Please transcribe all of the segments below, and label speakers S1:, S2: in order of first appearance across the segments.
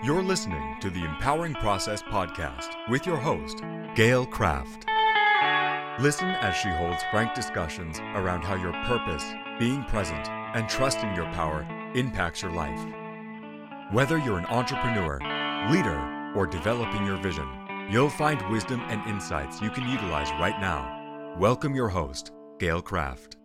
S1: You're listening to the Empowering Process podcast with your host, Gail Kraft. Listen as she holds frank discussions around how your purpose, being present, and trusting your power impacts your life. Whether you're an entrepreneur, leader, or developing your vision, you'll find wisdom and insights you can utilize right now. Welcome your host, Gail Kraft.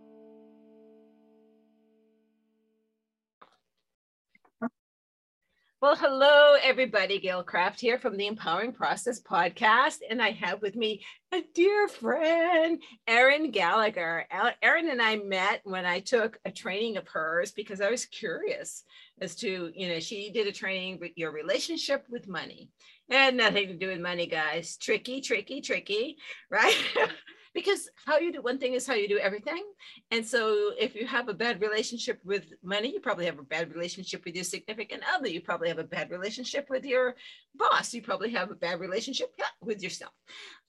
S2: Well, hello, everybody. Gail Kraft here from the Empowering Process podcast. And I have with me a dear friend, Erin Gallagher. Erin and I met when I took a training of hers because I was curious as to, you know, she did a training with your relationship with money. It had nothing to do with money, guys. Tricky, tricky, tricky, right? because how you do one thing is how you do everything. And so if you have a bad relationship with money, you probably have a bad relationship with your significant other. You probably have a bad relationship with your boss. You probably have a bad relationship with yourself.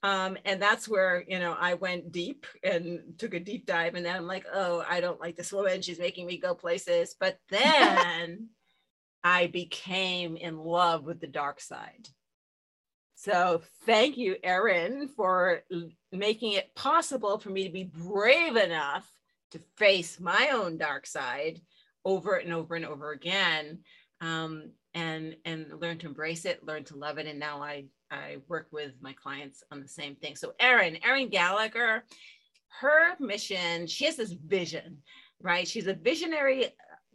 S2: Um, and that's where, you know, I went deep and took a deep dive. And then I'm like, oh, I don't like this woman. She's making me go places. But then I became in love with the dark side. So thank you, Erin, for making it possible for me to be brave enough to face my own dark side over and over and over again um, and and learn to embrace it learn to love it. And now i i work with my clients on the same thing. So erin erin gallagher her mission she has this vision right? She's a visionary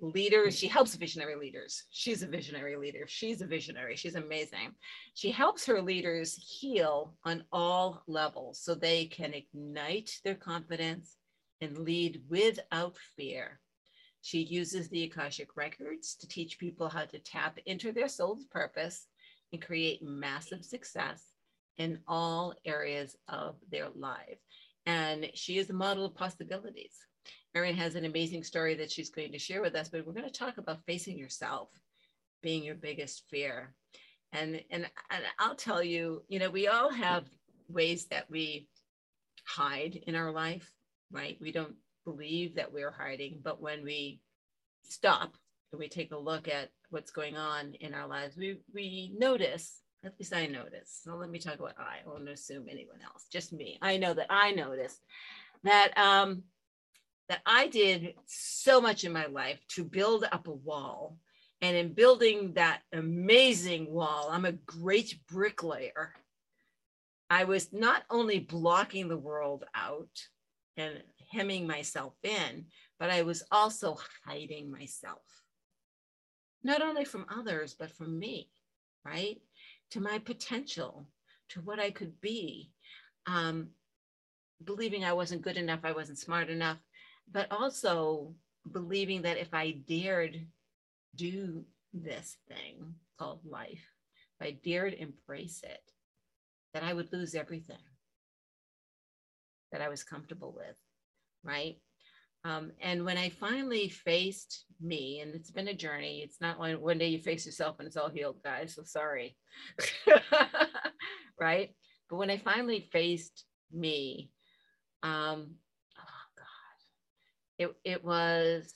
S2: leaders mm. she helps visionary leaders. She's a visionary leader. She's a visionary. She's amazing. She helps her leaders heal on all levels so they can ignite their confidence and lead without fear. She uses the akashic records to teach people how to tap into their soul's purpose and create massive success in all areas of their life. And she is a model of possibilities Erin has an amazing story that she's going to share with us, but we're going to talk about facing yourself being your biggest fear. And, and, and I'll tell you, you know, we all have ways that we hide in our life, right? We don't believe that we're hiding, but when we stop and we take a look at what's going on in our lives, we, we notice, at least I notice. So let me talk about I, I won't assume anyone else, just me. I know that I notice that um, that I did so much in my life to build up a wall. And in building that amazing wall, I'm a great bricklayer. I was not only blocking the world out and hemming myself in, but I was also hiding myself. Not only from others, but from me, right? To my potential, to what I could be. Um, believing I wasn't good enough, I wasn't smart enough, but also believing that if I dared do this thing called life, if I dared embrace it, that I would lose everything that I was comfortable with, right? Um, and when I finally faced me, and it's been a journey, it's not one, one day you face yourself and it's all healed, guys. So sorry. right? But when I finally faced me, um, it, it was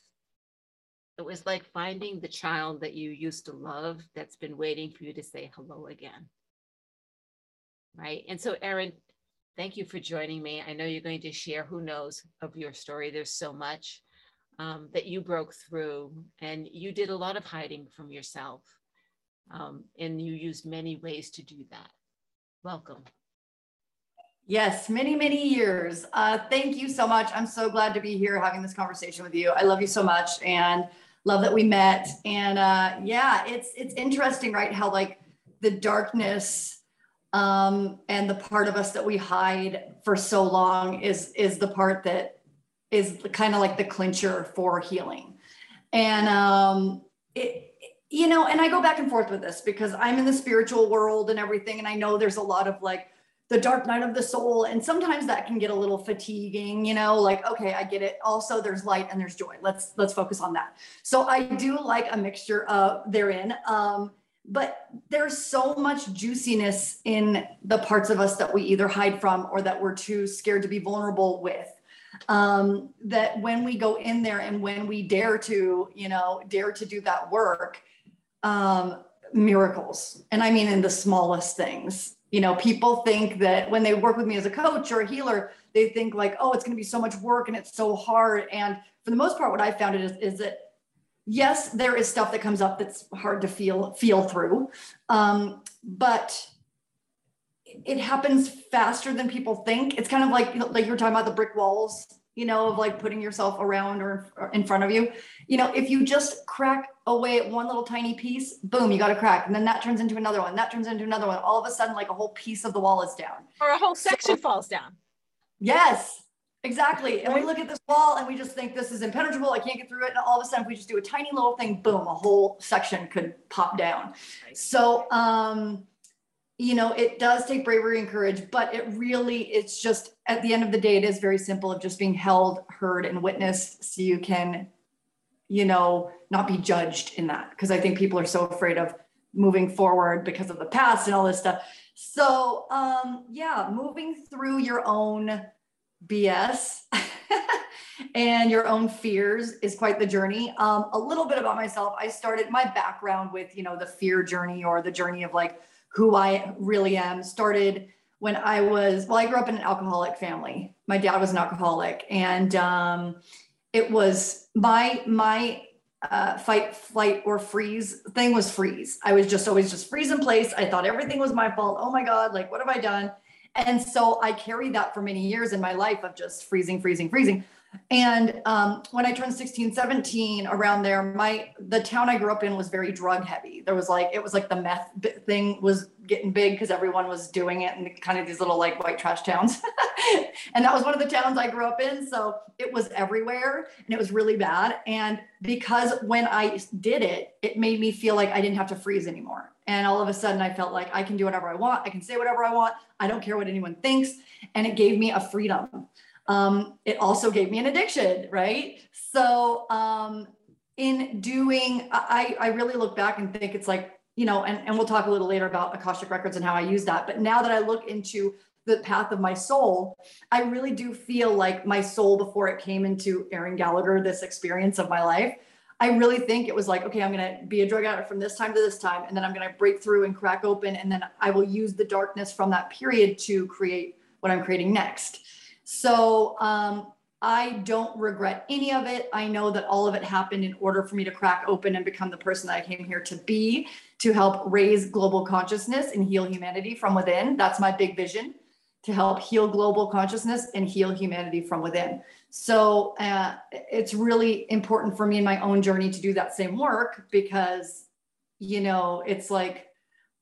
S2: it was like finding the child that you used to love that's been waiting for you to say hello again. Right? And so erin thank you for joining me. I know you're going to share who knows of your story. There's so much um, that you broke through and you did a lot of hiding from yourself um, and you used many ways to do that. Welcome
S3: Yes, many, many years. Uh, thank you so much. I'm so glad to be here having this conversation with you. I love you so much and love that we met. And uh, yeah, it's it's interesting, right? How like the darkness um, and the part of us that we hide for so long is is the part that is kind of like the clincher for healing. And um, it, you know, and I go back and forth with this because I'm in the spiritual world and everything, and I know there's a lot of like the dark night of the soul. And sometimes that can get a little fatiguing you know like okay i get it. Also there's light and there's joy. Let's let's focus on that. So i do like a mixture of therein. Um, but there's so much juiciness in the parts of us that we either hide from or that we're too scared to be vulnerable with. Um, that when we go in there and when we dare to you know dare to do that work um, miracles. And I mean, in the smallest things. You know, people think that when they work with me as a coach or a healer, they think like, oh, it's going to be so much work and it's so hard. And for the most part, what I found is, is that yes, there is stuff that comes up that's hard to feel feel through, um, but it happens faster than people think. It's kind of like like you were talking about the brick walls, you know, of like putting yourself around or in front of you. You know, if you just crack away at one little tiny piece, boom, you got a crack, and then that turns into another one. That turns into another one. All of a sudden, like a whole piece of the wall is down,
S2: or a whole section so, falls down.
S3: Yes, exactly. And we look at this wall and we just think this is impenetrable. I can't get through it. And all of a sudden, if we just do a tiny little thing, boom, a whole section could pop down. So, um, you know, it does take bravery and courage, but it really, it's just at the end of the day, it is very simple of just being held, heard, and witnessed so you can, you know, not be judged in that. Because I think people are so afraid of moving forward because of the past and all this stuff. So, um, yeah, moving through your own BS and your own fears is quite the journey. Um, a little bit about myself. I started my background with, you know, the fear journey or the journey of like who I really am started when I was, well, I grew up in an alcoholic family. My dad was an alcoholic and, um, it was my, my, uh, fight, flight, or freeze thing was freeze. I was just always just freeze in place. I thought everything was my fault. Oh my God, like, what have I done? And so I carried that for many years in my life of just freezing, freezing, freezing. And um, when I turned 16, 17, around there, my the town I grew up in was very drug heavy. There was like it was like the meth thing was getting big because everyone was doing it in kind of these little like white trash towns. and that was one of the towns I grew up in, so it was everywhere and it was really bad. And because when I did it, it made me feel like I didn't have to freeze anymore. And all of a sudden, I felt like I can do whatever I want. I can say whatever I want. I don't care what anyone thinks. And it gave me a freedom. Um, it also gave me an addiction, right? So, um, in doing, I, I really look back and think it's like, you know, and, and we'll talk a little later about Akashic Records and how I use that. But now that I look into the path of my soul, I really do feel like my soul before it came into Erin Gallagher, this experience of my life, I really think it was like, okay, I'm going to be a drug addict from this time to this time. And then I'm going to break through and crack open. And then I will use the darkness from that period to create what I'm creating next. So um, I don't regret any of it. I know that all of it happened in order for me to crack open and become the person that I came here to be to help raise global consciousness and heal humanity from within. That's my big vision to help heal global consciousness and heal humanity from within. So uh, it's really important for me in my own journey to do that same work because, you know, it's like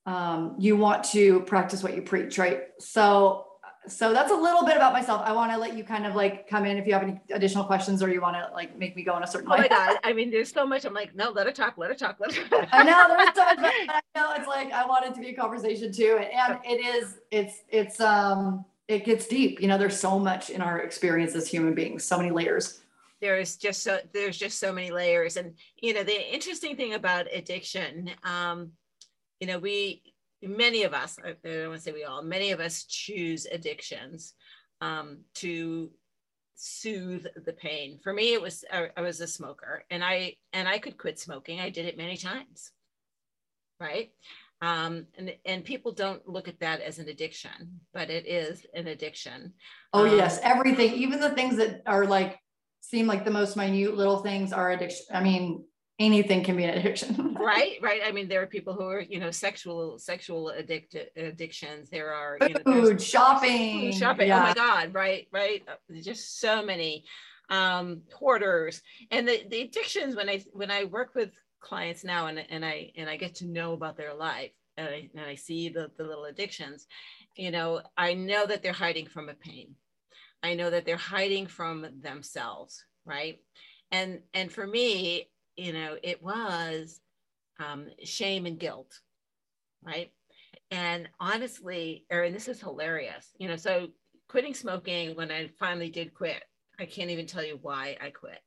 S3: um, you want to practice what you preach, right? So, so that's a little bit about myself. I want to let you kind of like come in if you have any additional questions or you want to like make me go in a certain
S2: oh
S3: way.
S2: my God. I mean, there's so much. I'm like, no, let her talk, let her talk, let her talk.
S3: I know there's so much. I know it's like, I want it to be a conversation too. And it is, it's, it's, um, it gets deep. You know, there's so much in our experience as human beings, so many layers.
S2: There's just so there's just so many layers, and you know the interesting thing about addiction, um, you know, we many of us, I don't want to say we all, many of us choose addictions um, to soothe the pain. For me, it was I, I was a smoker, and I and I could quit smoking. I did it many times, right? um, and and people don't look at that as an addiction but it is an addiction
S3: oh um, yes everything even the things that are like seem like the most minute little things are addiction i mean anything can be an addiction.
S2: Right right. I mean there are people who are you know sexual sexual addict addictions. There are
S3: food, you know, shopping.
S2: Food, shopping. Yeah. oh my god right right. Uh, just so many um hoarders. And the, the addictions when i when i work with clients now and, and I and I get to know about their life and I, and I see the, the little addictions, you know, I know that they're hiding from a pain. I know that they're hiding from themselves, right? And and for me, you know, it was um, shame and guilt, right? And honestly, Erin, this is hilarious. You know, so quitting smoking when I finally did quit, I can't even tell you why I quit.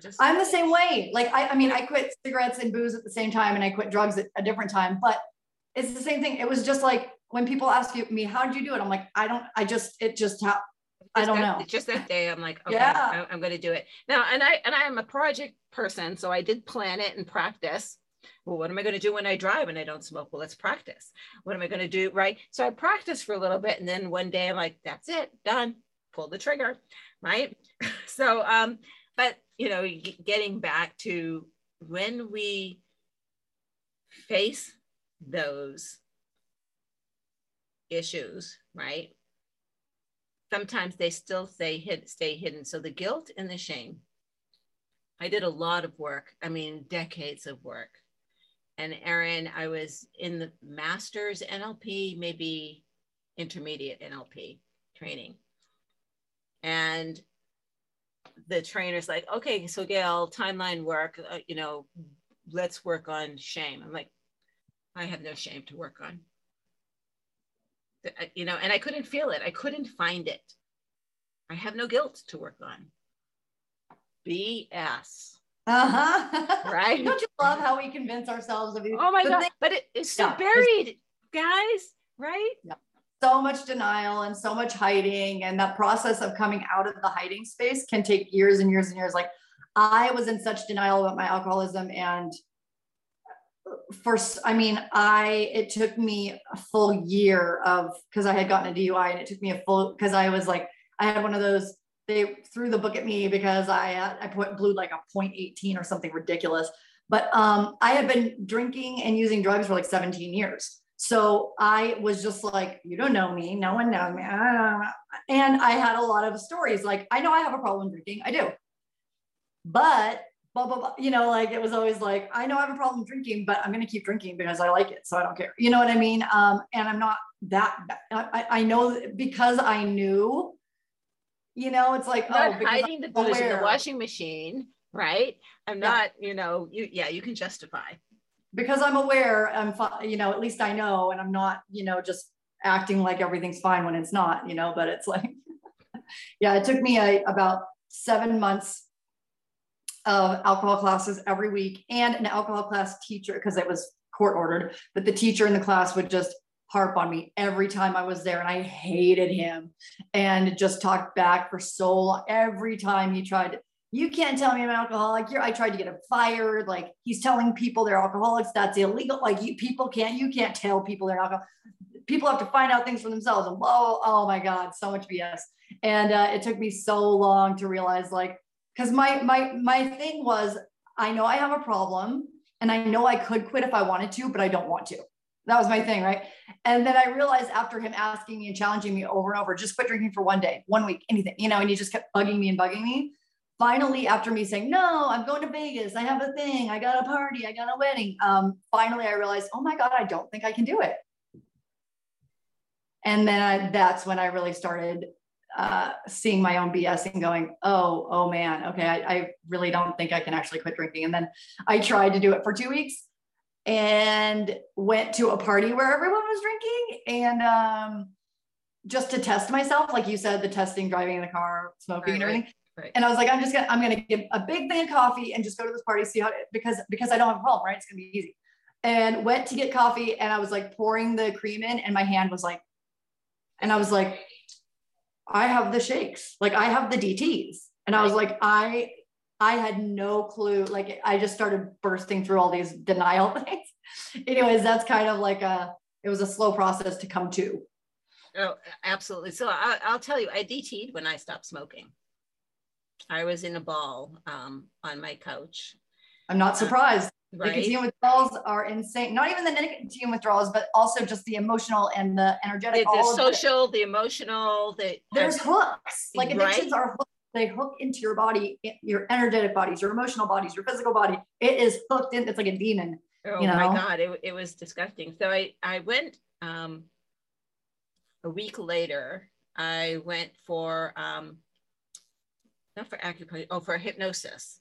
S3: Just, I'm the same way. Like I, I mean, I quit cigarettes and booze at the same time, and I quit drugs at a different time. But it's the same thing. It was just like when people ask you, me, how did you do it? I'm like, I don't. I just it just happened. I don't
S2: that,
S3: know.
S2: Just that day, I'm like, okay, yeah. I'm, I'm going to do it now. And I and I am a project person, so I did plan it and practice. Well, what am I going to do when I drive and I don't smoke? Well, let's practice. What am I going to do? Right. So I practiced for a little bit. And then one day I'm like, that's it, done, pull the trigger. Right. so, um, but, you know, getting back to when we face those issues, right? Sometimes they still stay hid, stay hidden. So the guilt and the shame. I did a lot of work. I mean, decades of work. And Erin, I was in the master's NLP, maybe intermediate NLP training. And the trainer's like, okay, so Gail, timeline work, uh, you know, let's work on shame. I'm like, I have no shame to work on. You know, and I couldn't feel it. I couldn't find it. I have no guilt to work on. BS.
S3: Uh-huh.
S2: Right.
S3: Don't you love how we convince ourselves of these?
S2: Oh my God. Thing, but it, it's so yeah, buried, guys, right?
S3: Yeah. So much denial and so much hiding. And that process of coming out of the hiding space can take years and years and years. Like I was in such denial about my alcoholism and first i mean i it took me a full year of because i had gotten a dui and it took me a full because i was like i had one of those they threw the book at me because i i put blew like a 0.18 or something ridiculous. But um i had been drinking and using drugs for like 17 years. So i was just like you don't know me. No one knows me. And i had a lot of stories. Like i know i have a problem drinking. I do. But blah, blah, blah. You know, like it was always like, I know I have a problem drinking, but I'm going to keep drinking because I like it. So I don't care. You know what I mean? Um, and I'm not that, I, I know because I knew, you know, it's like,
S2: oh, hiding the booze in the washing machine, right? I'm yeah. not, you know, you, yeah, you can justify.
S3: Because I'm aware, I'm, you know, at least I know, and I'm not, you know, just acting like everything's fine when it's not, you know, but it's like, yeah, it took me a, about seven months of alcohol classes every week and an alcohol class teacher because it was court ordered, but the teacher in the class would just harp on me every time I was there and I hated him and just talked back for so long. Every time he tried, you can't tell me I'm an alcoholic. You're, I tried to get him fired. Like he's telling people they're alcoholics. That's illegal. Like you people can't, you can't tell people they're alcoholic. People have to find out things for themselves. And oh, oh my God, so much BS. And uh, it took me so long to realize like, because my my my thing was I know I have a problem and I know I could quit if I wanted to, but I don't want to. That was my thing, right? And then I realized after him asking me and challenging me over and over, just quit drinking for one day, one week, anything, you know, and he just kept bugging me and bugging me. Finally, after me saying, no, I'm going to Vegas. I have a thing. I got a party. I got a wedding. Um, finally, I realized, oh my God, I don't think I can do it. And then I, that's when I really started uh, seeing my own BS and going, oh, oh man, okay, I, I, really don't think I can actually quit drinking. And then I tried to do it for two weeks and went to a party where everyone was drinking and um, just to test myself, like you said, the testing, driving in the car, smoking right, and everything. Right. And I was like, I'm just gonna, I'm gonna give a big thing of coffee and just go to this party, see how, because because I don't have a problem, right? It's gonna be easy. And went to get coffee and I was like pouring the cream in and my hand was like, and I was like, I have the shakes, like I have the DTs. And I was like, I I had no clue. Like I just started bursting through all these denial things. Anyways, that's kind of like a it was a slow process to come to.
S2: Oh, absolutely. So I, will tell you, I DT'd when I stopped smoking. I was in a ball um, on my couch.
S3: I'm not surprised. Right. Nicotine withdrawals are insane. Not even the nicotine withdrawals, but also just the emotional and the energetic.
S2: The, the social, the emotional, the
S3: there's hooks. Like addictions right? are hooks. They hook into your body, your energetic bodies, your emotional bodies, your physical body. It is hooked in. It's like a demon.
S2: Oh you know? my god, it, it was disgusting. So I I went um, a week later. I went for um, not for acupuncture, oh for hypnosis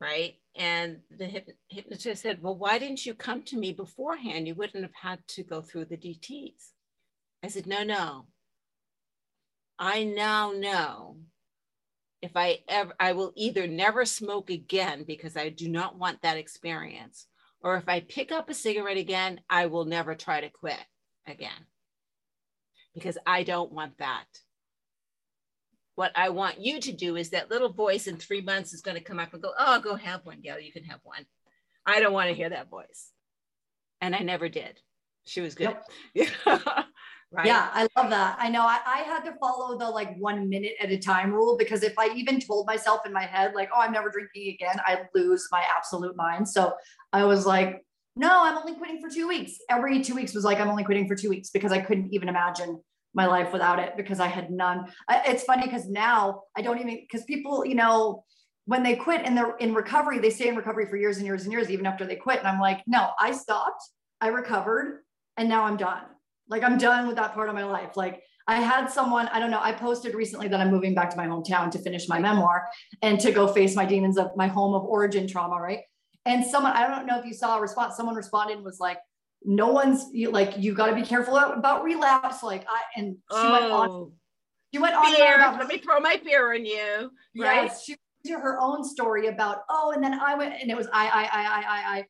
S2: right? And the hypnotist said, Well, why didn't you come to me beforehand? You wouldn't have had to go through the DTs. I said, No, no. I now know if I ever, I will either never smoke again because I do not want that experience, or if I pick up a cigarette again, I will never try to quit again because I don't want that. What I want you to do is that little voice in three months is going to come up and go, oh, go have one, Gail. You can have one. I don't want to hear that voice. And I never did. She was good.
S3: Yep. Yeah. right. Yeah, I love that. I know I, I had to follow the like one minute at a time rule because if I even told myself in my head, like, oh, I'm never drinking again, I'd lose my absolute mind. So I was like, no, I'm only quitting for two weeks. Every two weeks was like, I'm only quitting for two weeks because I couldn't even imagine my life without it because I had none. I, it's funny because now I don't even, because people, you know, when they quit and they're in recovery, they stay in recovery for years and years and years, even after they quit. And I'm like, no, I stopped, I recovered, and now I'm done. Like I'm done with that part of my life. Like I had someone, I don't know, I posted recently that I'm moving back to my hometown to finish my memoir and to go face my demons of my home of origin trauma, right? And someone, I don't know if you saw a response, someone responded and was like, no one's you, like, you got to be careful about relapse. Like, I, and she oh. went on, oh. she went on.
S2: Beer, about, let me throw my beer on you. Right.
S3: Yes, she to her own story about, oh, and then I went, and it was I, I, I, I, I, I.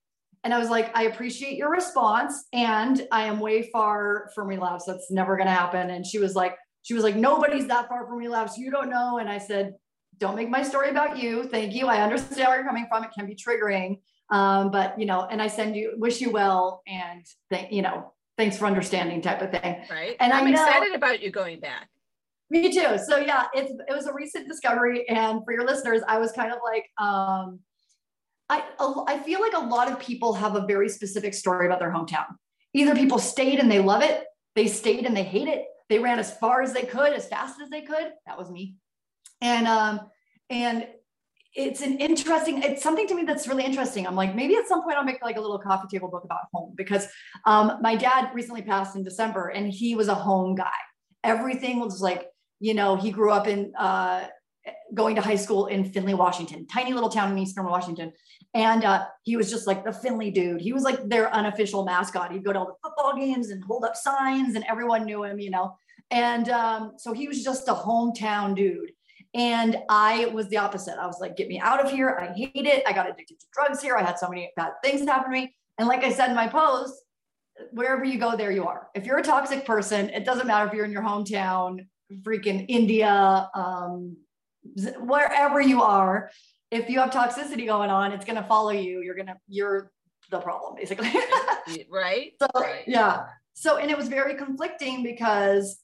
S3: And I was like, I appreciate your response. And I am way far from relapse. That's never going to happen. And she was like, she was like, nobody's that far from relapse. You don't know. And I said, don't make my story about you. Thank you. I understand where you're coming from. It can be triggering. Um, but you know, and I send you, wish you well, and thank you know, thanks for understanding, type of thing.
S2: Right. And I'm excited about you going back.
S3: Me too. So yeah, it's it was a recent discovery, and for your listeners, I was kind of like, um, I I feel like a lot of people have a very specific story about their hometown. Either people stayed and they love it, they stayed and they hate it, they ran as far as they could, as fast as they could. That was me, and um, and it's an interesting it's something to me that's really interesting i'm like maybe at some point i'll make like a little coffee table book about home because um, my dad recently passed in december and he was a home guy everything was like you know he grew up in uh, going to high school in Finley, Washington, tiny little town in Eastern Washington. And uh, he was just like the Finley dude. He was like their unofficial mascot. He'd go to all the football games and hold up signs, and everyone knew him, you know. And um, so he was just a hometown dude. And I was the opposite. I was like, get me out of here. I hate it. I got addicted to drugs here. I had so many bad things happen to me. And like I said in my post, wherever you go, there you are. If you're a toxic person, it doesn't matter if you're in your hometown, freaking India, um, wherever you are. If you have toxicity going on, it's going to follow you. You're going to, you're the problem basically.
S2: right.
S3: So,
S2: right.
S3: yeah. So, and it was very conflicting because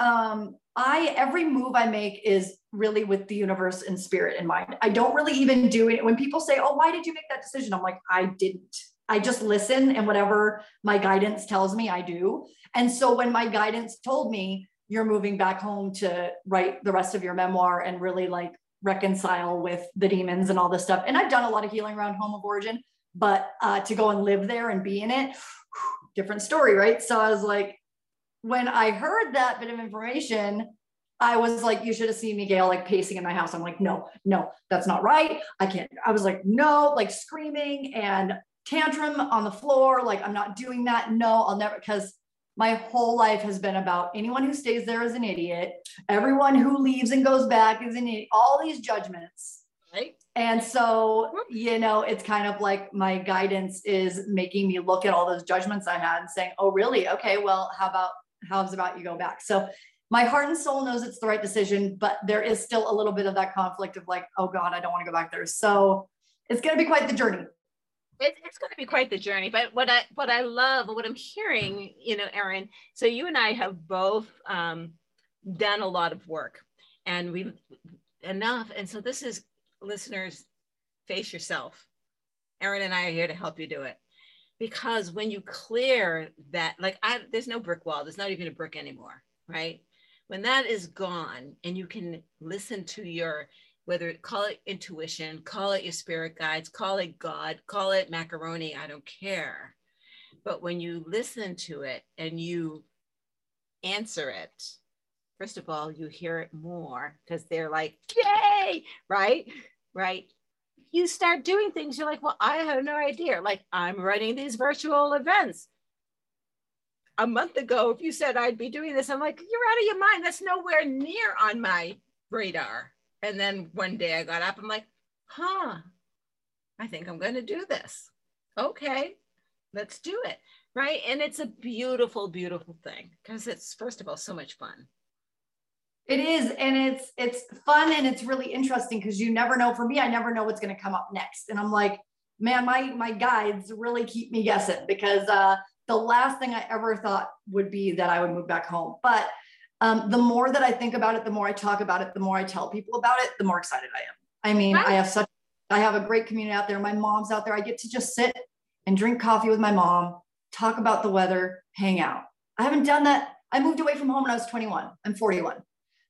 S3: um, I every move I make is really with the universe and spirit in mind. I don't really even do it when people say, "Oh, why did you make that decision?" I'm like, "I didn't. I just listen and whatever my guidance tells me, I do." And so when my guidance told me you're moving back home to write the rest of your memoir and really like reconcile with the demons and all this stuff. And I've done a lot of healing around home of origin, but uh, to go and live there and be in it, different story, right? So I was like, when I heard that bit of information, I was like, you should have seen me, Gail, like pacing in my house. I'm like, no, no, that's not right. I can't. I was like, no, like screaming and tantrum on the floor. Like, I'm not doing that. No, I'll never, because my whole life has been about anyone who stays there is an idiot. Everyone who leaves and goes back is an idiot. All these judgments.
S2: Right.
S3: And so, mm-hmm. you know, it's kind of like my guidance is making me look at all those judgments I had and saying, oh, really? Okay, well, how about how's about you go back? So my heart and soul knows it's the right decision, but there is still a little bit of that conflict of like, oh God, I don't want to go back there. So it's going to be quite the journey.
S2: It, it's going to be quite the journey. But what I what I love, what I'm hearing, you know, Erin. So you and I have both um, done a lot of work, and we enough. And so this is listeners, face yourself. Erin and I are here to help you do it because when you clear that, like, I there's no brick wall. There's not even a brick anymore, right? When that is gone, and you can listen to your whether call it intuition, call it your spirit guides, call it God, call it macaroni, I don't care. But when you listen to it and you answer it, first of all, you hear it more because they're like, yay, right? Right. You start doing things, you're like, well, I have no idea. Like, I'm running these virtual events. A month ago, if you said I'd be doing this, I'm like, you're out of your mind. That's nowhere near on my radar and then one day I got up, I'm like, huh, I think I'm going to do this. Okay, let's do it. Right. And it's a beautiful, beautiful thing because it's, first of all, so much fun.
S3: It is. And it's, it's fun and it's really interesting because you never know. For me, I never know what's going to come up next. And I'm like, man, my my guides really keep me guessing because uh, the last thing I ever thought would be that I would move back home. But um, the more that I think about it, the more I talk about it, the more I tell people about it, the more excited I am. I mean, I have such I have a great community out there. My mom's out there. I get to just sit and drink coffee with my mom, talk about the weather, hang out. I haven't done that. I moved away from home when I was 21. I'm 41.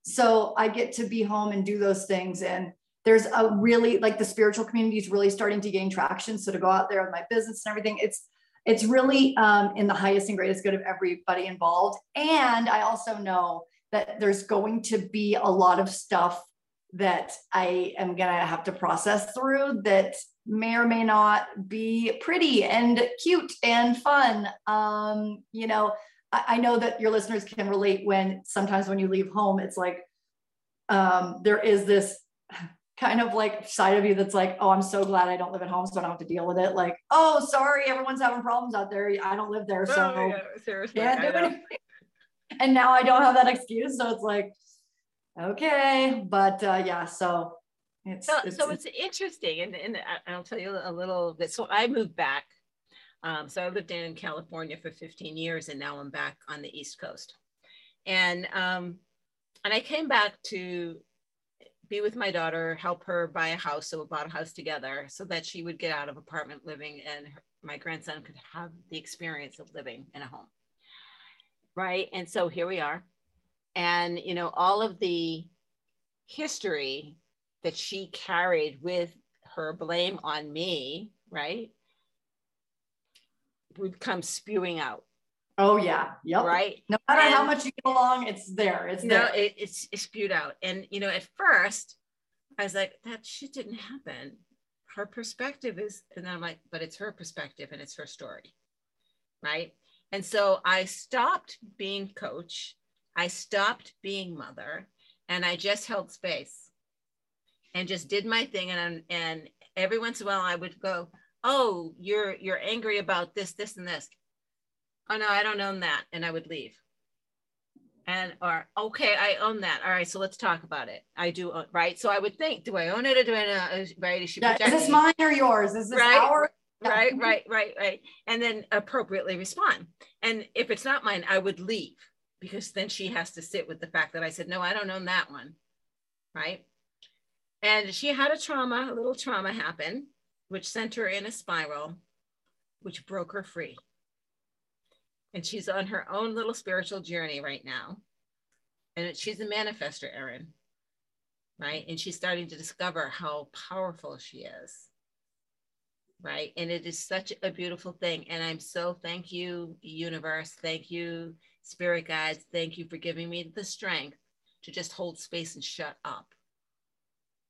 S3: So I get to be home and do those things. And there's a really like the spiritual community is really starting to gain traction. So to go out there with my business and everything, it's it's really um, in the highest and greatest good of everybody involved. And I also know that there's going to be a lot of stuff that I am going to have to process through that may or may not be pretty and cute and fun. Um, you know, I, I know that your listeners can relate when sometimes when you leave home, it's like um, there is this kind of like side of you that's like, oh, I'm so glad I don't live at home, so I don't have to deal with it. Like, oh, sorry, everyone's having problems out there. I don't live there, so oh, yeah, seriously, can't do anything. And now I don't have that excuse, so it's like, okay, but uh, yeah, so.
S2: It's, so, it's, so it's, it's interesting, and, and I'll tell you a little bit. So I moved back. Um, so I lived in California for 15 years, and now I'm back on the East Coast. And um, and I came back to be with my daughter, help her buy a house. So we bought a house together so that she would get out of apartment living and her, my grandson could have the experience of living in a home. Right. And so here we are. And, you know, all of the history that she carried with her blame on me, right, would come spewing out.
S3: Oh yeah. Yep.
S2: Right.
S3: No matter and, how much you get along, it's there. It's there.
S2: No, it, it's, it's spewed out. And you know, at first, I was like, that shit didn't happen. Her perspective is, and then I'm like, but it's her perspective and it's her story. Right. And so I stopped being coach. I stopped being mother and I just held space and just did my thing. And, and every once in a while I would go, Oh, you're, you're angry about this, this, and this oh no, I don't own that. And I would leave. And, or, okay, I own that. All right, so let's talk about it. I do, own, right? So I would think, do I own it or do I not? Uh, right? Is,
S3: yeah, is this mine or yours? Is this
S2: right?
S3: our?
S2: Right, right, right, right. And then appropriately respond. And if it's not mine, I would leave because then she has to sit with the fact that I said, no, I don't own that one. Right. And she had a trauma, a little trauma happen, which sent her in a spiral, which broke her free and she's on her own little spiritual journey right now. And she's a manifester, Erin, right? And she's starting to discover how powerful she is, right? And it is such a beautiful thing. And I'm so thank you, universe. Thank you, spirit guides. Thank you for giving me the strength to just hold space and shut up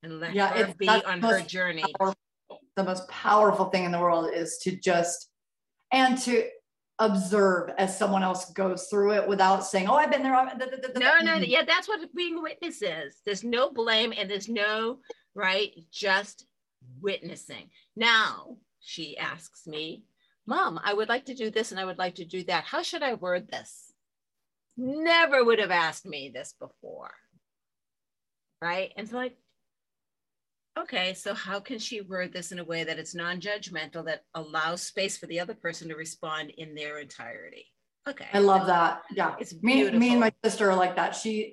S2: and let yeah, her be on her journey.
S3: Powerful, the most powerful thing in the world is to just and to observe as someone else goes through it without saying, "Oh, I've been there."
S2: No, no, yeah, that's what being a witness is. There's no blame and there's no right, just witnessing. Now she asks me, "Mom, I would like to do this and I would like to do that. How should I word this?" Never would have asked me this before, right? And so like, okay, so how can she word this in a way that it's non-judgmental, that allows space for the other person to respond in their entirety? Okay.
S3: I love that. Yeah. It's me, me and my sister are like that. She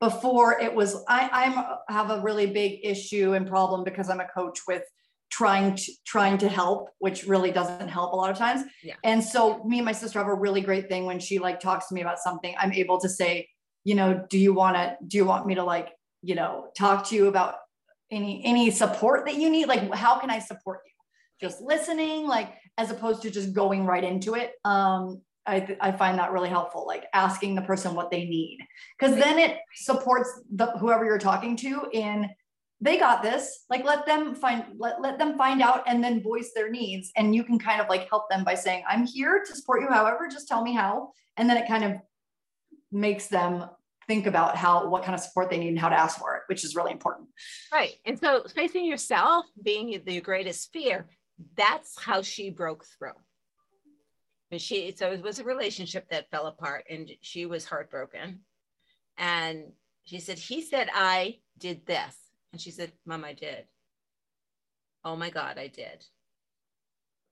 S3: before it was I I'm have a really big issue and problem because I'm a coach with trying to trying to help, which really doesn't help a lot of times.
S2: Yeah.
S3: And so me and my sister have a really great thing when she like talks to me about something, I'm able to say, you know, do you want to do you want me to like, you know, talk to you about any any support that you need? Like how can i support you? Just listening like as opposed to just going right into it. Um I, I find that really helpful like asking the person what they need. Because then it supports the whoever you're talking to in they got this. Like let them find let, let them find out and then voice their needs. And you can kind of like help them by saying i'm here to support you however just tell me how. And then it kind of makes them think about how what kind of support they need and how to ask for it, which is really important.
S2: Right. And so facing yourself being the greatest fear, that's how she broke through. And she so it was a relationship that fell apart and she was heartbroken. And she said, he said I did this. And she said, Mom, I did. Oh my God, I did.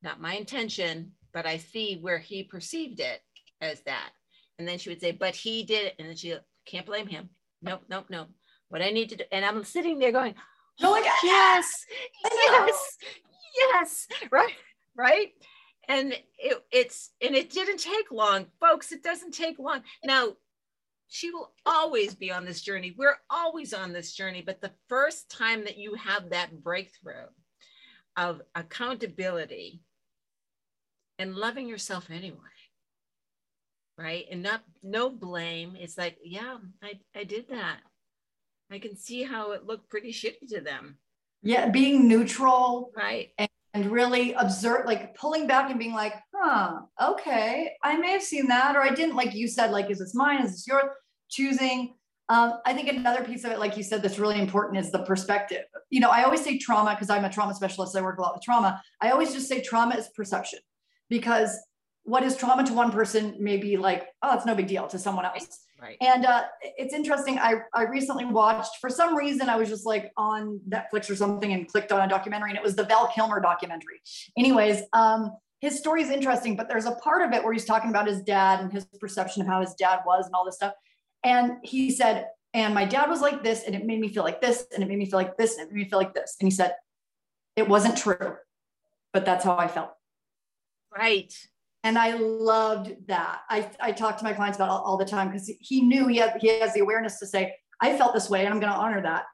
S2: not my intention, but I see where he perceived it as that. And then she would say, but he did it. And then she can't blame him. Nope, nope, nope. What I need to do. And I'm sitting there going, oh, like, oh, yes, yes, yes, right, right. And it, it's, and it didn't take long, folks. It doesn't take long. Now, she will always be on this journey. We're always on this journey. But the first time that you have that breakthrough of accountability and loving yourself anyway, right? And not no blame. It's like, yeah, I, I did that. I can see how it looked pretty shitty to them.
S3: Yeah, being neutral.
S2: Right.
S3: And, and really observe, like pulling back and being like, huh, okay, I may have seen that, or I didn't, like you said, like, is this mine? Is this yours? Choosing. Um, I think another piece of it, like you said, that's really important is the perspective. You know, I always say trauma because I'm a trauma specialist. I work a lot with trauma. I always just say trauma is perception because what is trauma to one person may be like, oh, it's no big deal to someone else.
S2: Right.
S3: And uh, it's interesting. I, I recently watched, for some reason, I was just like on Netflix or something and clicked on a documentary, and it was the Val Kilmer documentary. Anyways, um, his story is interesting, but there's a part of it where he's talking about his dad and his perception of how his dad was and all this stuff. And he said, and my dad was like this, and it made me feel like this, and it made me feel like this, and it made me feel like this. And he said, it wasn't true, but that's how I felt.
S2: Right.
S3: And I loved that. I, I talk to my clients about all, all the time because he knew he had he has the awareness to say, I felt this way and I'm going to honor that.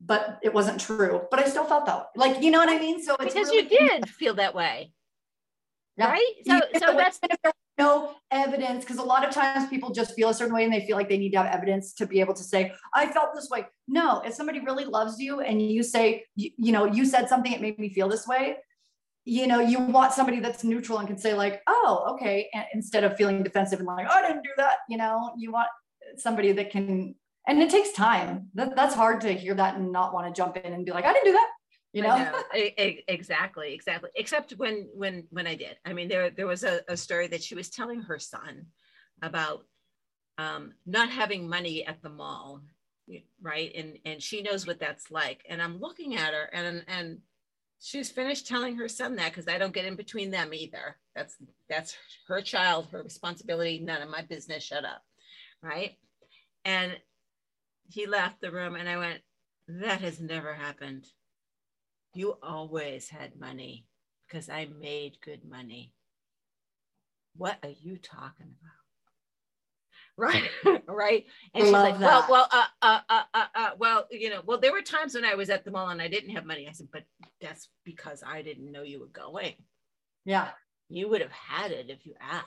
S3: But it wasn't true. But I still felt that way. Like, you know what I mean? So
S2: it's because really you did feel that way. Yeah. Right. So, so that's
S3: no evidence because a lot of times people just feel a certain way and they feel like they need to have evidence to be able to say i felt this way no if somebody really loves you and you say you, you know you said something it made me feel this way you know, you want somebody that's neutral and can say like, oh, okay, and instead of feeling defensive and like, oh, I didn't do that. You know, you want somebody that can, and it takes time. That, that's hard to hear that and not want to jump in and be like, I didn't do that. You know? know.
S2: exactly, exactly. Except when when when I did. I mean, there there was a, a story that she was telling her son about um, not having money at the mall, right? And and she knows what that's like. And I'm looking at her, and and she's finished telling her son that because I don't get in between them either. That's that's her child, her responsibility, none of my business. Shut up. Right. And he left the room and I went, That has never happened. You always had money because I made good money. What are you talking about? Right right. and she's like that. well well uh, uh, uh, uh, uh, well you know well there were times when i was at the mall and i didn't have money. I said but that's because i didn't know you were going.
S3: Yeah.
S2: You would have had it if you asked.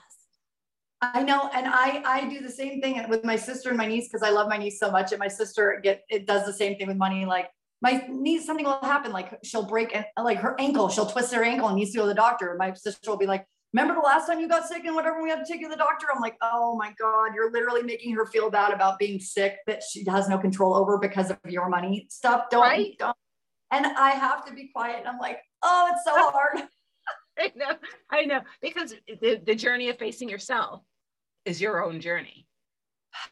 S3: I know and i i do the same thing with my sister and my niece because i love my niece so much and my sister get it does the same thing with money like my niece something will happen like she'll break like her ankle she'll twist her ankle and needs to go to the doctor. My sister will be like remember the last time you got sick and whatever we had to take you to the doctor i'm like oh my god you're literally making her feel bad about being sick that she has no control over because of your money stuff don't, right? don't. and i have to be quiet And i'm like oh it's so hard
S2: i know i know because the, the journey of facing yourself is your own journey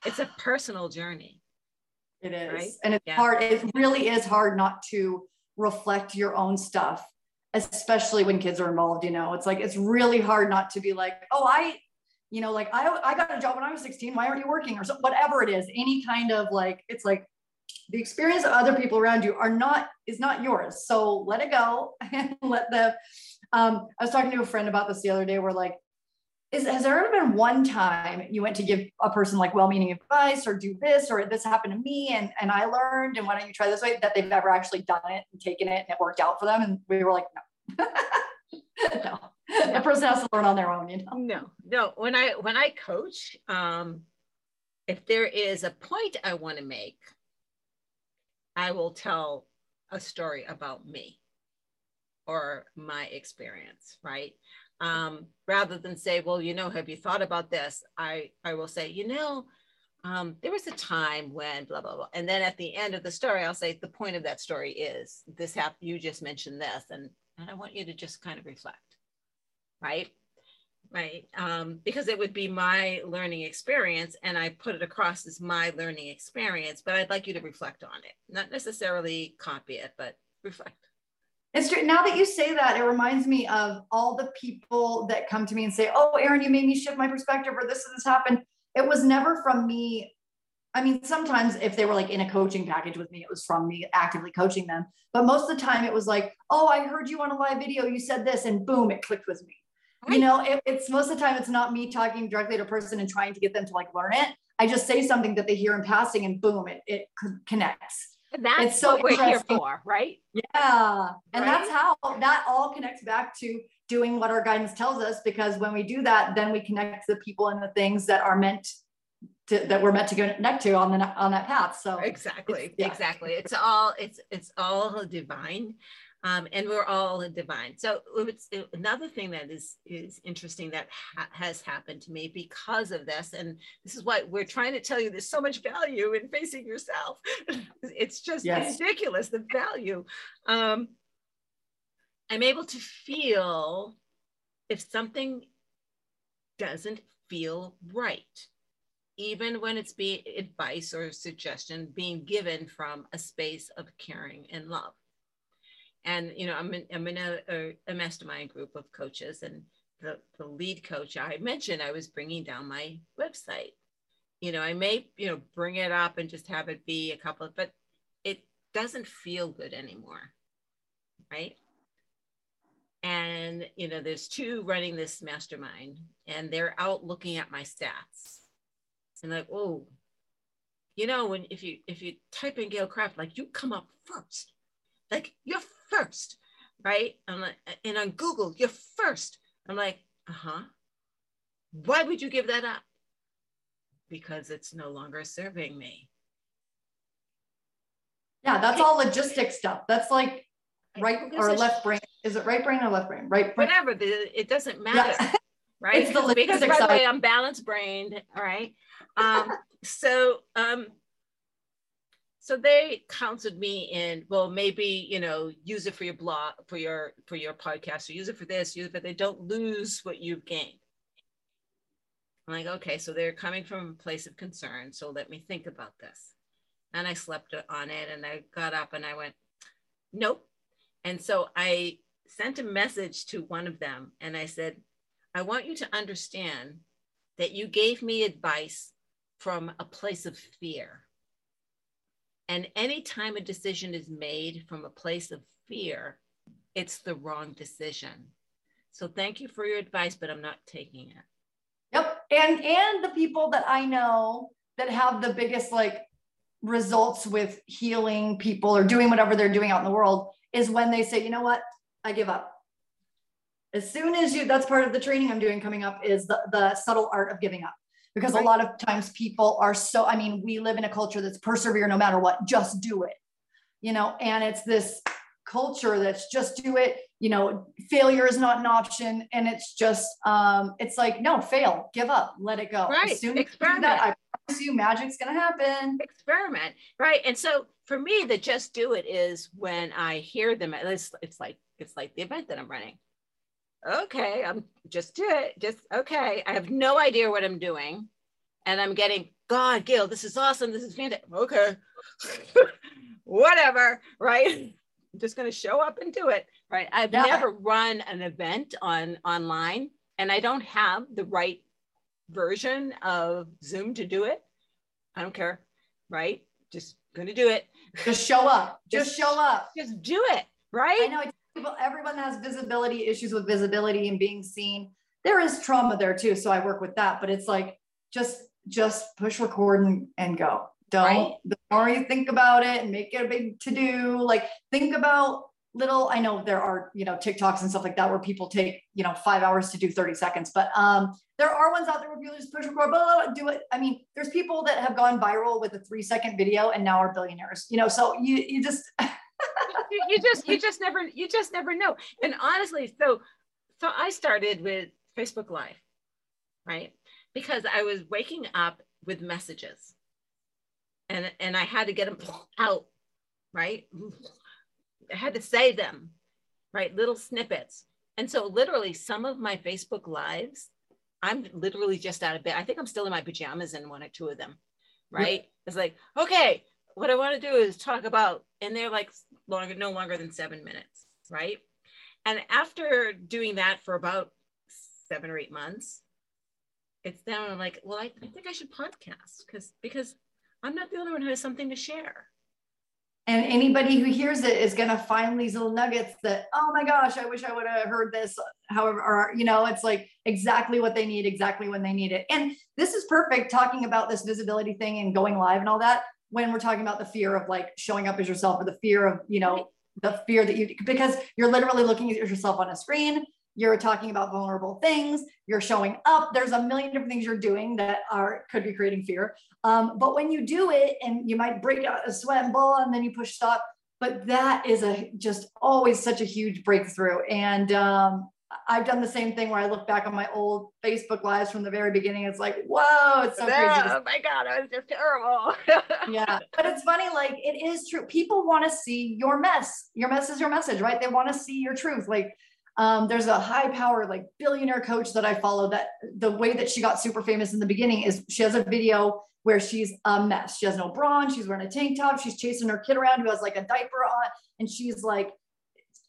S2: it's a personal journey
S3: it is right? and it's yeah. hard it really is hard not to reflect your own stuff especially when kids are involved you know it's like it's really hard not to be like oh i you know like i i got a job when i was 16 why aren't you working or so, whatever it is any kind of like it's like the experience of other people around you are not is not yours so let it go and let the um i was talking to a friend about this the other day where like is has there ever been one time you went to give a person like well-meaning advice or do this or this happened to me and and I learned and why don't you try this way that they've ever actually done it and taken it and it worked out for them? And we were like no. No. The person has to learn on their own you know?
S2: No. No. When I when I coach um if there is a point I want to make I will tell a story about me or my experience right um, rather than say, well, you know, have you thought about this? I, I will say, you know, um, there was a time when blah, blah, blah. And then at the end of the story, I'll say, the point of that story is this happened, you just mentioned this. And, and I want you to just kind of reflect, right? Right. Um, because it would be my learning experience and I put it across as my learning experience, but I'd like you to reflect on it, not necessarily copy it, but reflect.
S3: It's true. Now that you say that, it reminds me of all the people that come to me and say, "Oh, Erin, you made me shift my perspective," or "This and this happened." It was never from me. I mean, sometimes if they were like in a coaching package with me, it was from me actively coaching them. But most of the time, it was like, "Oh, I heard you on a live video. You said this," and boom, it clicked with me. Right. You know, it, it's most of the time it's not me talking directly to a person and trying to get them to like learn it. I just say something that they hear in passing, and boom, it it connects.
S2: And that's so what we're here for, right?
S3: Yeah. And right? that's how that all connects back to doing what our guidance tells us. Because when we do that, then we connect the people and the things that are meant to, that we're meant to connect to on the on that path. So
S2: exactly, yeah. exactly. It's all it's it's all divine um, and we're all divine. So it's another thing that is is interesting that ha- has happened to me because of this, and this is why we're trying to tell you there's so much value in facing yourself. it's just yes. ridiculous the value. Um, I'm able to feel if something doesn't feel right even when it's being advice or suggestion being given from a space of caring and love and you know i'm in, I'm in a, a, mastermind group of coaches and the, the lead coach i mentioned i was bringing down my website. You know i may you know bring it up and just have it be a couple of but it doesn't feel good anymore right? And you know there's two running this mastermind and they're out looking at my stats. And like oh you know when if you if you type in Gail Kraft like you come up first. Like you're first, right? I'm like, and on Google, you're first. I'm like, uh huh. Why would you give that up? Because it's no longer serving me.
S3: Yeah, that's all logistic stuff. That's like right or left brain. Is it right brain or left brain? Right
S2: brain. Whatever. it doesn't matter. Yeah. Right. It's the because by the way, I'm balanced brained. All right. Um, so um, so they counseled me in well maybe you know use it for your blog for your for your podcast or use it for this use it but they don't lose what you've gained. I'm like okay so they're coming from a place of concern so let me think about this. And i slept on it and i got up and i went nope. And so i sent a message to one of them and i said i want you to understand that you gave me advice from a place of fear and anytime a decision is made from a place of fear, it's the wrong decision. So thank you for your advice, but I'm not taking it.
S3: Yep. And and the people that I know that have the biggest like results with healing people or doing whatever they're doing out in the world is when they say, you know what, I give up. As soon as you, that's part of the training I'm doing coming up is the, the subtle art of giving up because right. a lot of times people are so i mean we live in a culture that's persevere no matter what just do it. You know and it's this culture that's just do it you know failure is not an option. And it's just um it's like no fail give up let it go.
S2: Right
S3: as soon
S2: as Experiment. that
S3: i promise you magic's gonna happen.
S2: Experiment right? And so for me the just do it is when i hear them it's, it's like it's like the event that i'm running okay, I'm just do it. Just okay. I have no idea what I'm doing. And I'm getting, God, Gail, this is awesome. This is fantastic. Okay. Whatever. Right. I'm just gonna show up and do it. Right. I've yeah. never run an event on online and I don't have the right version of Zoom to do it. I don't care. Right. Just gonna do it.
S3: Just show up. Just, just show up.
S2: Just do it. Right.
S3: I know people, everyone has visibility issues with visibility and being seen. There is trauma there too. So I work with that, but it's like just just push record and, and go. Don't right. the more you think about it and make it a big to do, like think about little i know there are you know tiktoks and stuff like that where people take you know five hours to do 30 seconds but um there are ones out there where people just push record blah, blah, blah, do it i mean there's people that have gone viral with a three second video and now are billionaires you know so you you just
S2: you, you just you just never you just never know. And honestly, so so I started with Facebook Live, right? Because I was waking up with messages, and and I had to get them out, right? I had to say them, right? Little snippets. And so literally some of my Facebook lives, I'm literally just out of bed. I think I'm still in my pajamas in one or two of them, right? It's like, okay, what I want to do is talk about, and they're like longer, no longer than seven minutes. right? And after doing that for about seven or eight months, it's then I'm like, well, I, I think I should podcast because because I'm not the only one who has something to share.
S3: And anybody who hears it is going to find these little nuggets that, oh my gosh, I wish I would have heard this. However, or, you know, it's like exactly what they need, exactly when they need it. And this is perfect talking about this visibility thing and going live and all that when we're talking about the fear of like showing up as yourself or the fear of, you know, the fear that you, because you're literally looking at yourself on a screen you're talking about vulnerable things you're showing up there's a million different things you're doing that are could be creating fear. Um, but when you do it and you might break out a sweat and ball and then you push stop but that is a just always such a huge breakthrough. And um, I've done the same thing where I look back on my old Facebook lives from the very beginning. It's like, whoa, it's so
S2: yeah,
S3: crazy.
S2: Oh my God, I was just terrible.
S3: yeah. But it's funny, like it is true. People want to see your mess. Your mess is your message, right? They want to see your truth. Like um, there's a high power like billionaire coach that I follow that the way that she got super famous in the beginning is she has a video where she's a mess. She has no bra on, she's wearing a tank top, she's chasing her kid around who has like a diaper on, and she's like,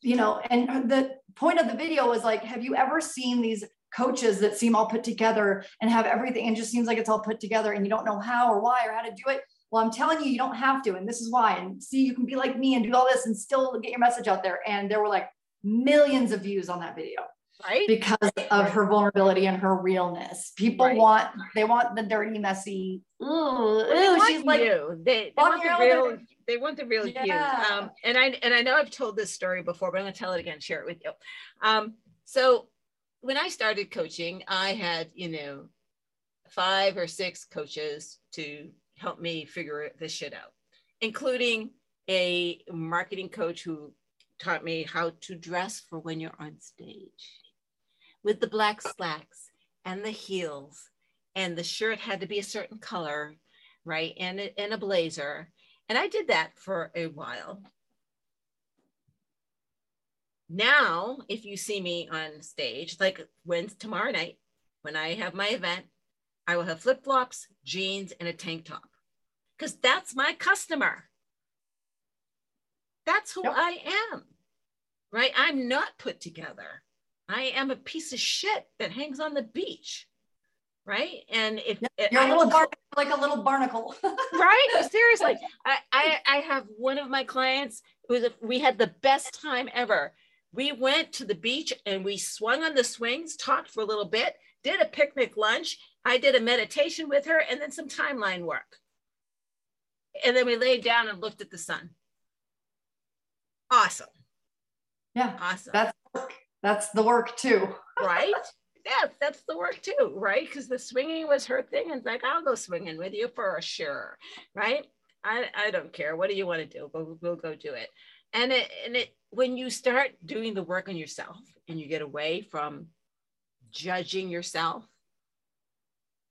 S3: you know, and the point of the video was like, have you ever seen these coaches that seem all put together and have everything and just seems like it's all put together and you don't know how or why or how to do it? Well, I'm telling you, you don't have to, and this is why. And see, you can be like me and do all this and still get your message out there. And there were like millions of views on that video
S2: right
S3: because of her vulnerability and her realness people right. want they want the dirty messy ooh,
S2: ooh she's like you. They, they want the real they want the real yeah. you um and i and i know i've told this story before but i'm going to tell it again share it with you um so when i started coaching i had you know five or six coaches to help me figure this shit out including a marketing coach who taught me how to dress for when you're on stage with the black slacks and the heels and the shirt had to be a certain color right and a, and a blazer and i did that for a while now if you see me on stage like when tomorrow night when i have my event i will have flip-flops jeans and a tank top because that's my customer that's who yep. I am, right? I'm not put together. I am a piece of shit that hangs on the beach, right? And if
S3: you're a little like a little barnacle,
S2: right? Seriously, I, I I have one of my clients who was a, we had the best time ever. We went to the beach and we swung on the swings, talked for a little bit, did a picnic lunch. I did a meditation with her, and then some timeline work. And then we laid down and looked at the sun awesome.
S3: Yeah.
S2: Awesome.
S3: That's. That's the work too.
S2: right? Yeah, that's the work too, right? Because the swinging was her thing. And it's like, I'll go swinging with you for sure. Right. I, I don't care. What do you want to do? We'll, we'll go do it. And it, and it, when you start doing the work on yourself and you get away from judging yourself,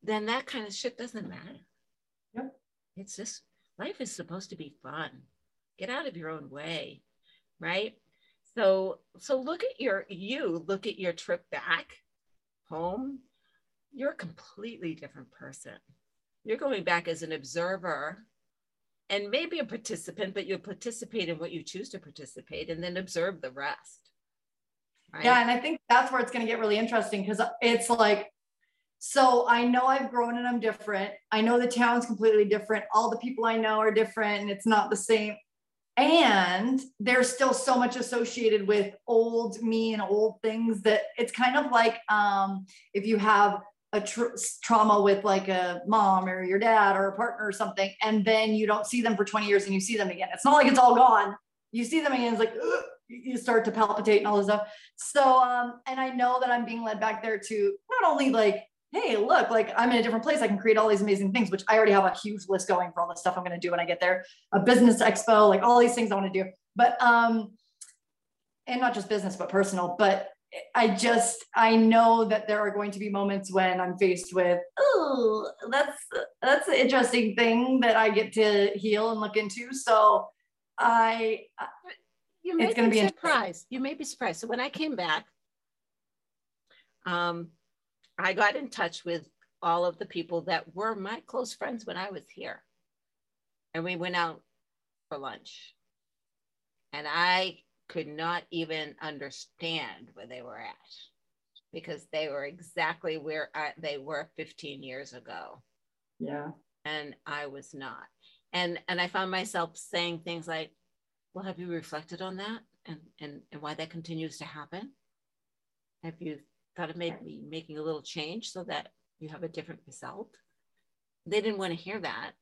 S2: then that kind of shit doesn't matter.
S3: Yep.
S2: It's just life is supposed to be fun. Get out of your own way right? So so look at your you look at your trip back home. You're a completely different person. You're going back as an observer and maybe a participant, but you'll participate in what you choose to participate and then observe the rest.
S3: Right? Yeah, and I think that's where it's going to get really interesting because it's like so I know I've grown and I'm different. I know the town's completely different. All the people I know are different and it's not the same and there's still so much associated with old me and old things that it's kind of like um, if you have a tr- trauma with like a mom or your dad or a partner or something and then you don't see them for 20 years and you see them again. It's not like it's all gone. You see them again it's like you start to palpitate and all this stuff. So um and i know that i'm being led back there to not only like hey, look, like I'm in a different place. I can create all these amazing things, which I already have a huge list going for all the stuff I'm going to do when I get there. A business expo, like all these things I want to do. But um, and not just business, but personal. But I just I know that there are going to be moments when I'm faced with, oh, that's that's an interesting thing that I get to heal and look into. So I
S2: you may it's going to be surprised. You may be surprised. So when I came back, um, I got in touch with all of the people that were my close friends when I was here. And we went out for lunch. And I could not even understand where they were at because they were exactly where I, they were 15 years ago.
S3: Yeah.
S2: And I was not. And and I found myself saying things like, well, have you reflected on that and, and, and why that continues to happen? Have you thought of maybe making a little change so that you have a different result? They didn't want to hear that.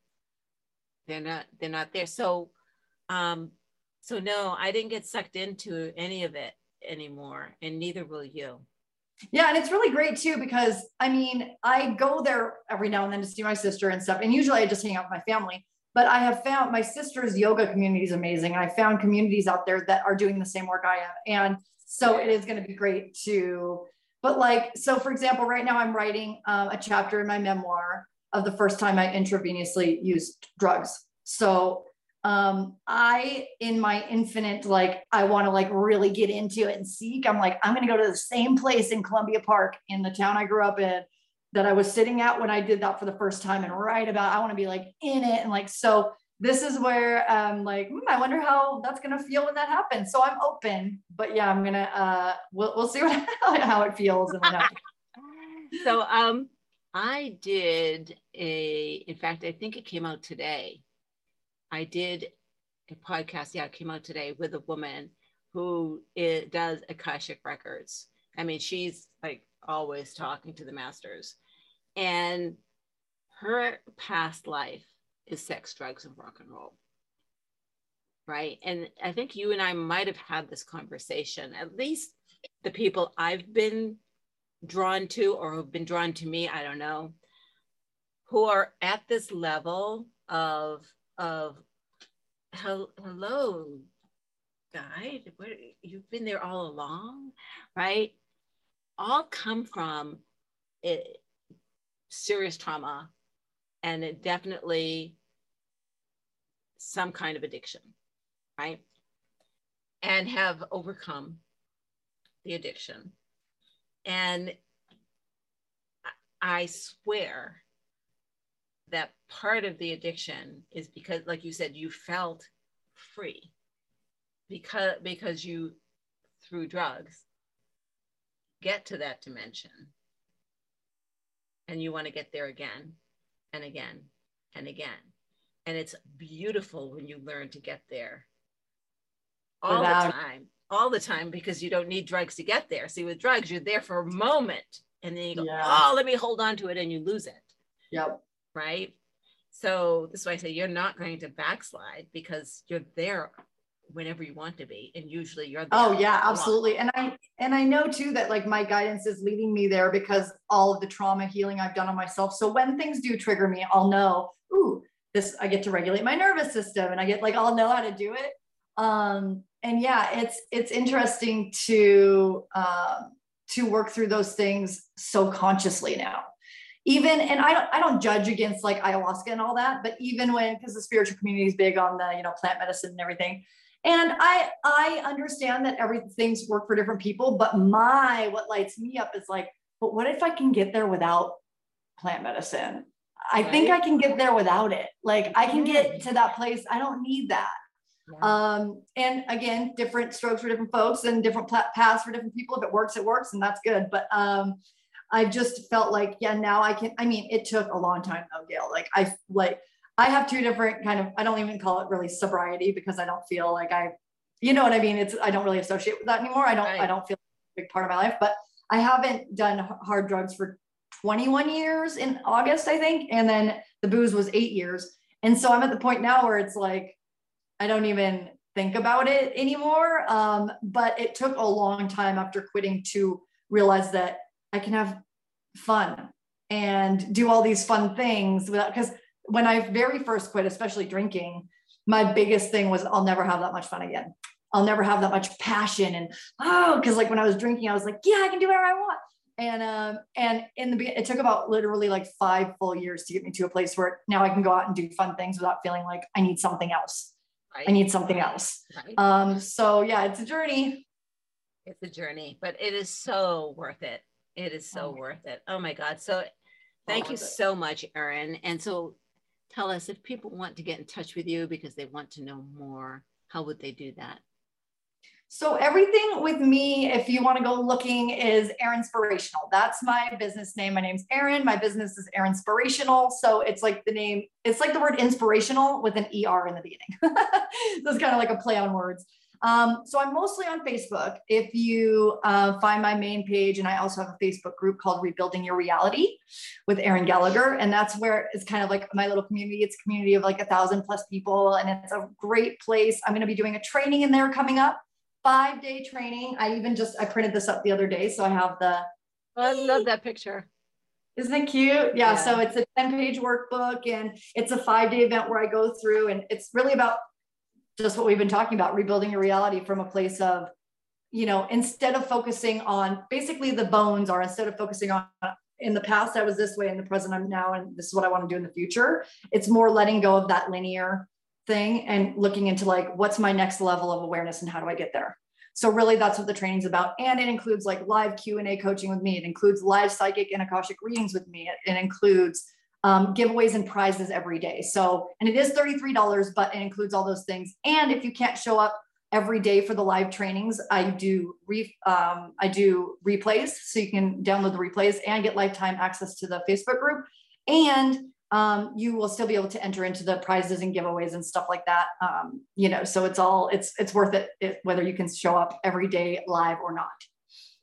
S2: They're not, they're not there. So um, so no, I didn't get sucked into any of it anymore, and neither will you.
S3: Yeah, and it's really great too because I mean, I go there every now and then to see my sister and stuff, and usually I just hang out with my family. But I have found my sister's yoga community is amazing, and I found communities out there that are doing the same work I am, and so it is going to be great to. But like, so for example, right now I'm writing um, a chapter in my memoir of the first time I intravenously used drugs. So um i in my infinite like i want to like really get into it and seek i'm like i'm going to go to the same place in columbia park in the town i grew up in that i was sitting at when i did that for the first time and write about i want to be like in it and like so this is where um like hmm, i wonder how that's to feel when that happens so i'm open but yeah i'm gonna uh we'll, we'll see what how it feels
S2: so um i did a in fact i think it came out today I did a podcast, yeah, it came out today with a woman who it does Akashic records. I mean, she's like always talking to the masters. And her past life is sex, drugs, and rock and roll. Right. And I think you and I might have had this conversation, at least the people I've been drawn to or have been drawn to me, I don't know, who are at this level of of hello guide you've been there all along right all come from it, serious trauma and it definitely some kind of addiction right? And have overcome the addiction. And i swear that part of the addiction is because like you said you felt free because because you through drugs get to that dimension. And you want to get there again and again and again and it's beautiful when you learn to get there. All Without- the time. All the time because you don't need drugs to get there. See with drugs you're there for a moment and then you go yeah. oh let me hold on to it and you lose it.
S3: Yep.
S2: Right? So this is why I say you're not going to backslide because you're there whenever you want to be and usually you're there
S3: oh yeah absolutely. And i and i know too that like my guidance is leading me there because all of the trauma healing i've done on myself. So when things do trigger me i'll know ooh this i get to regulate my nervous system and i get like i'll know how to do it um and yeah it's it's interesting to um to work through those things so consciously now even and I don't I don't judge against like ayahuasca and all that, but even when because the spiritual community is big on the you know plant medicine and everything. And I I understand that everything's work for different people, but my what lights me up is like, but what if I can get there without plant medicine? I right. think I can get there without it. Like I can get to that place. I don't need that. Yeah. Um, and again, different strokes for different folks and different paths for different people. If it works, it works, and that's good. But um, I just felt like, yeah, now I can. I mean, it took a long time though, Gail. Like I like I have two different kind of. I don't even call it really sobriety because I don't feel like I, you know what I mean. It's I don't really associate with that anymore. I don't. Right. I don't feel like a big part of my life. But I haven't done hard drugs for 21 years in August, I think, and then the booze was eight years. And so I'm at the point now where it's like I don't even think about it anymore. Um, but it took a long time after quitting to realize that I can have fun and do all these fun things without because when I very first quit, especially drinking, my biggest thing was I'll never have that much fun again. I'll never have that much passion and oh, because like when I was drinking, I was like, yeah, I can do whatever I want. And um, and in the beginning, it took about literally like five full years to get me to a place where now I can go out and do fun things without feeling like I need something else. Right. I need something else. Right. Um, so yeah, it's a journey.
S2: It's a journey, but it is so worth it. It is so oh. worth it. Oh my God. So thank you so much, Erin. And so tell us if people want to get in touch with you because they want to know more, how would they do that?
S3: So everything with me, if you want to go looking, is Erinspirational. That's my business name. My name's Erin. My business is Erinspirational. So it's like the name, it's like the word inspirational with an ER in the beginning. so it's kind of like a play on words. Um, so I'm mostly on Facebook. If you uh, find my main page, and I also have a Facebook group called Rebuilding Your Reality with Erin Gallagher, and that's where it's kind of like my little community. It's a community of like a thousand plus people, and it's a great place. I'm going to be doing a training in there coming up, five day training. I even just I printed this up the other day, so I have the.
S2: Oh, I love that picture.
S3: Isn't it cute? Yeah, yeah. So it's a 10 page workbook and it's a five day event where I go through and it's really about just what we've been talking about, rebuilding your reality from a place of, you know, instead of focusing on basically the bones, or instead of focusing on in the past, I was this way, in the present, I'm now, and this is what I want to do in the future. It's more letting go of that linear thing and looking into like, what's my next level of awareness and how do I get there? So really that's what the training's about. And it includes like live Q&A coaching with me. It includes live psychic and Akashic readings with me. It, it includes um, giveaways and prizes every day. So, and it is $33, but it includes all those things. And if you can't show up every day for the live trainings, I do re, um, I do replays, so you can download the replays and get lifetime access to the Facebook group. And um, you will still be able to enter into the prizes and giveaways and stuff like that. Um, you know, so it's all it's it's worth it if, whether you can show up every day live or not.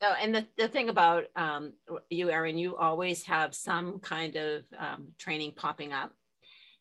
S2: Oh, and the, the thing about um, you, Erin, you always have some kind of um, training popping up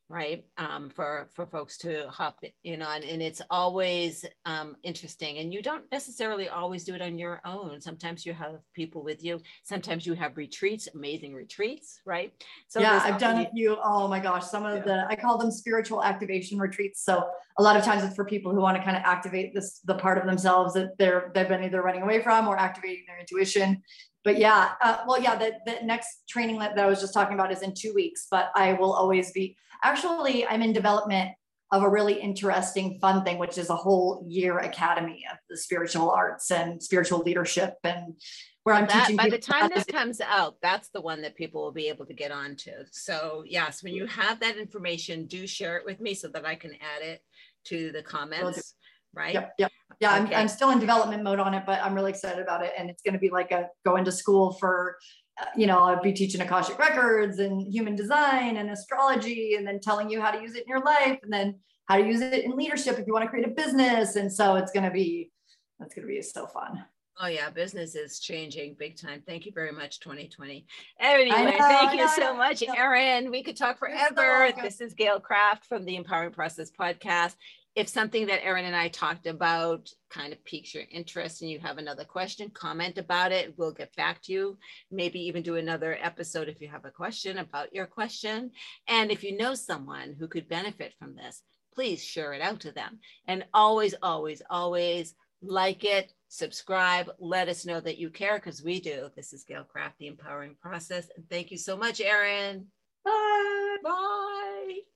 S2: right um, for for folks to hop in on and it's always um, interesting and you don't necessarily always do it on your own. Sometimes you have people with you. Sometimes you have retreats amazing retreats right?
S3: So yeah i've done a few oh my gosh some of yeah. the i call them spiritual activation retreats so a lot of times it's for people who want to kind of activate this the part of themselves that they're they've been either running away from or activating their intuition but yeah, uh, well, yeah, the, the next training that, that I was just talking about is in two weeks, but I will always be, actually, I'm in development of a really interesting, fun thing, which is a whole year academy of the spiritual arts and spiritual leadership and where I'm
S2: that,
S3: teaching.
S2: By the time this comes out, that's the one that people will be able to get onto. So yes, when you have that information, do share it with me so that I can add it to the comments right?
S3: Yep, yep. Yeah, okay. I'm, I'm still in development mode on it, but I'm really excited about it. And it's going to be like a go into school for, uh, you know, I'll be teaching Akashic records and human design and astrology, and then telling you how to use it in your life, and then how to use it in leadership if you want to create a business. And so it's going to be, that's going to be so fun.
S2: Oh yeah, business is changing big time. Thank you very much, 2020. Anyway, know, thank you so much, Erin. We could talk forever. So this is Gail Kraft from the Empowering Process podcast if something that Erin and I talked about kind of piques your interest and you have another question, comment about it. We'll get back to you. Maybe even do another episode if you have a question about your question. And if you know someone who could benefit from this, please share it out to them. And always, always, always like it, subscribe, let us know that you care because we do. This is Gail Kraft, the Empowering Process. And thank you so much, Erin.
S3: Bye.
S2: Bye.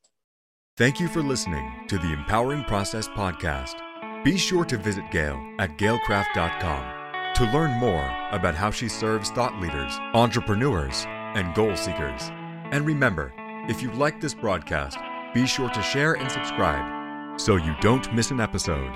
S1: Thank you for listening to the Empowering Process Podcast. Be sure to visit Gail at gailkraft.com to learn more about how she serves thought leaders, entrepreneurs, and goal seekers. And remember, if you like this broadcast, be sure to share and subscribe so you don't miss an episode.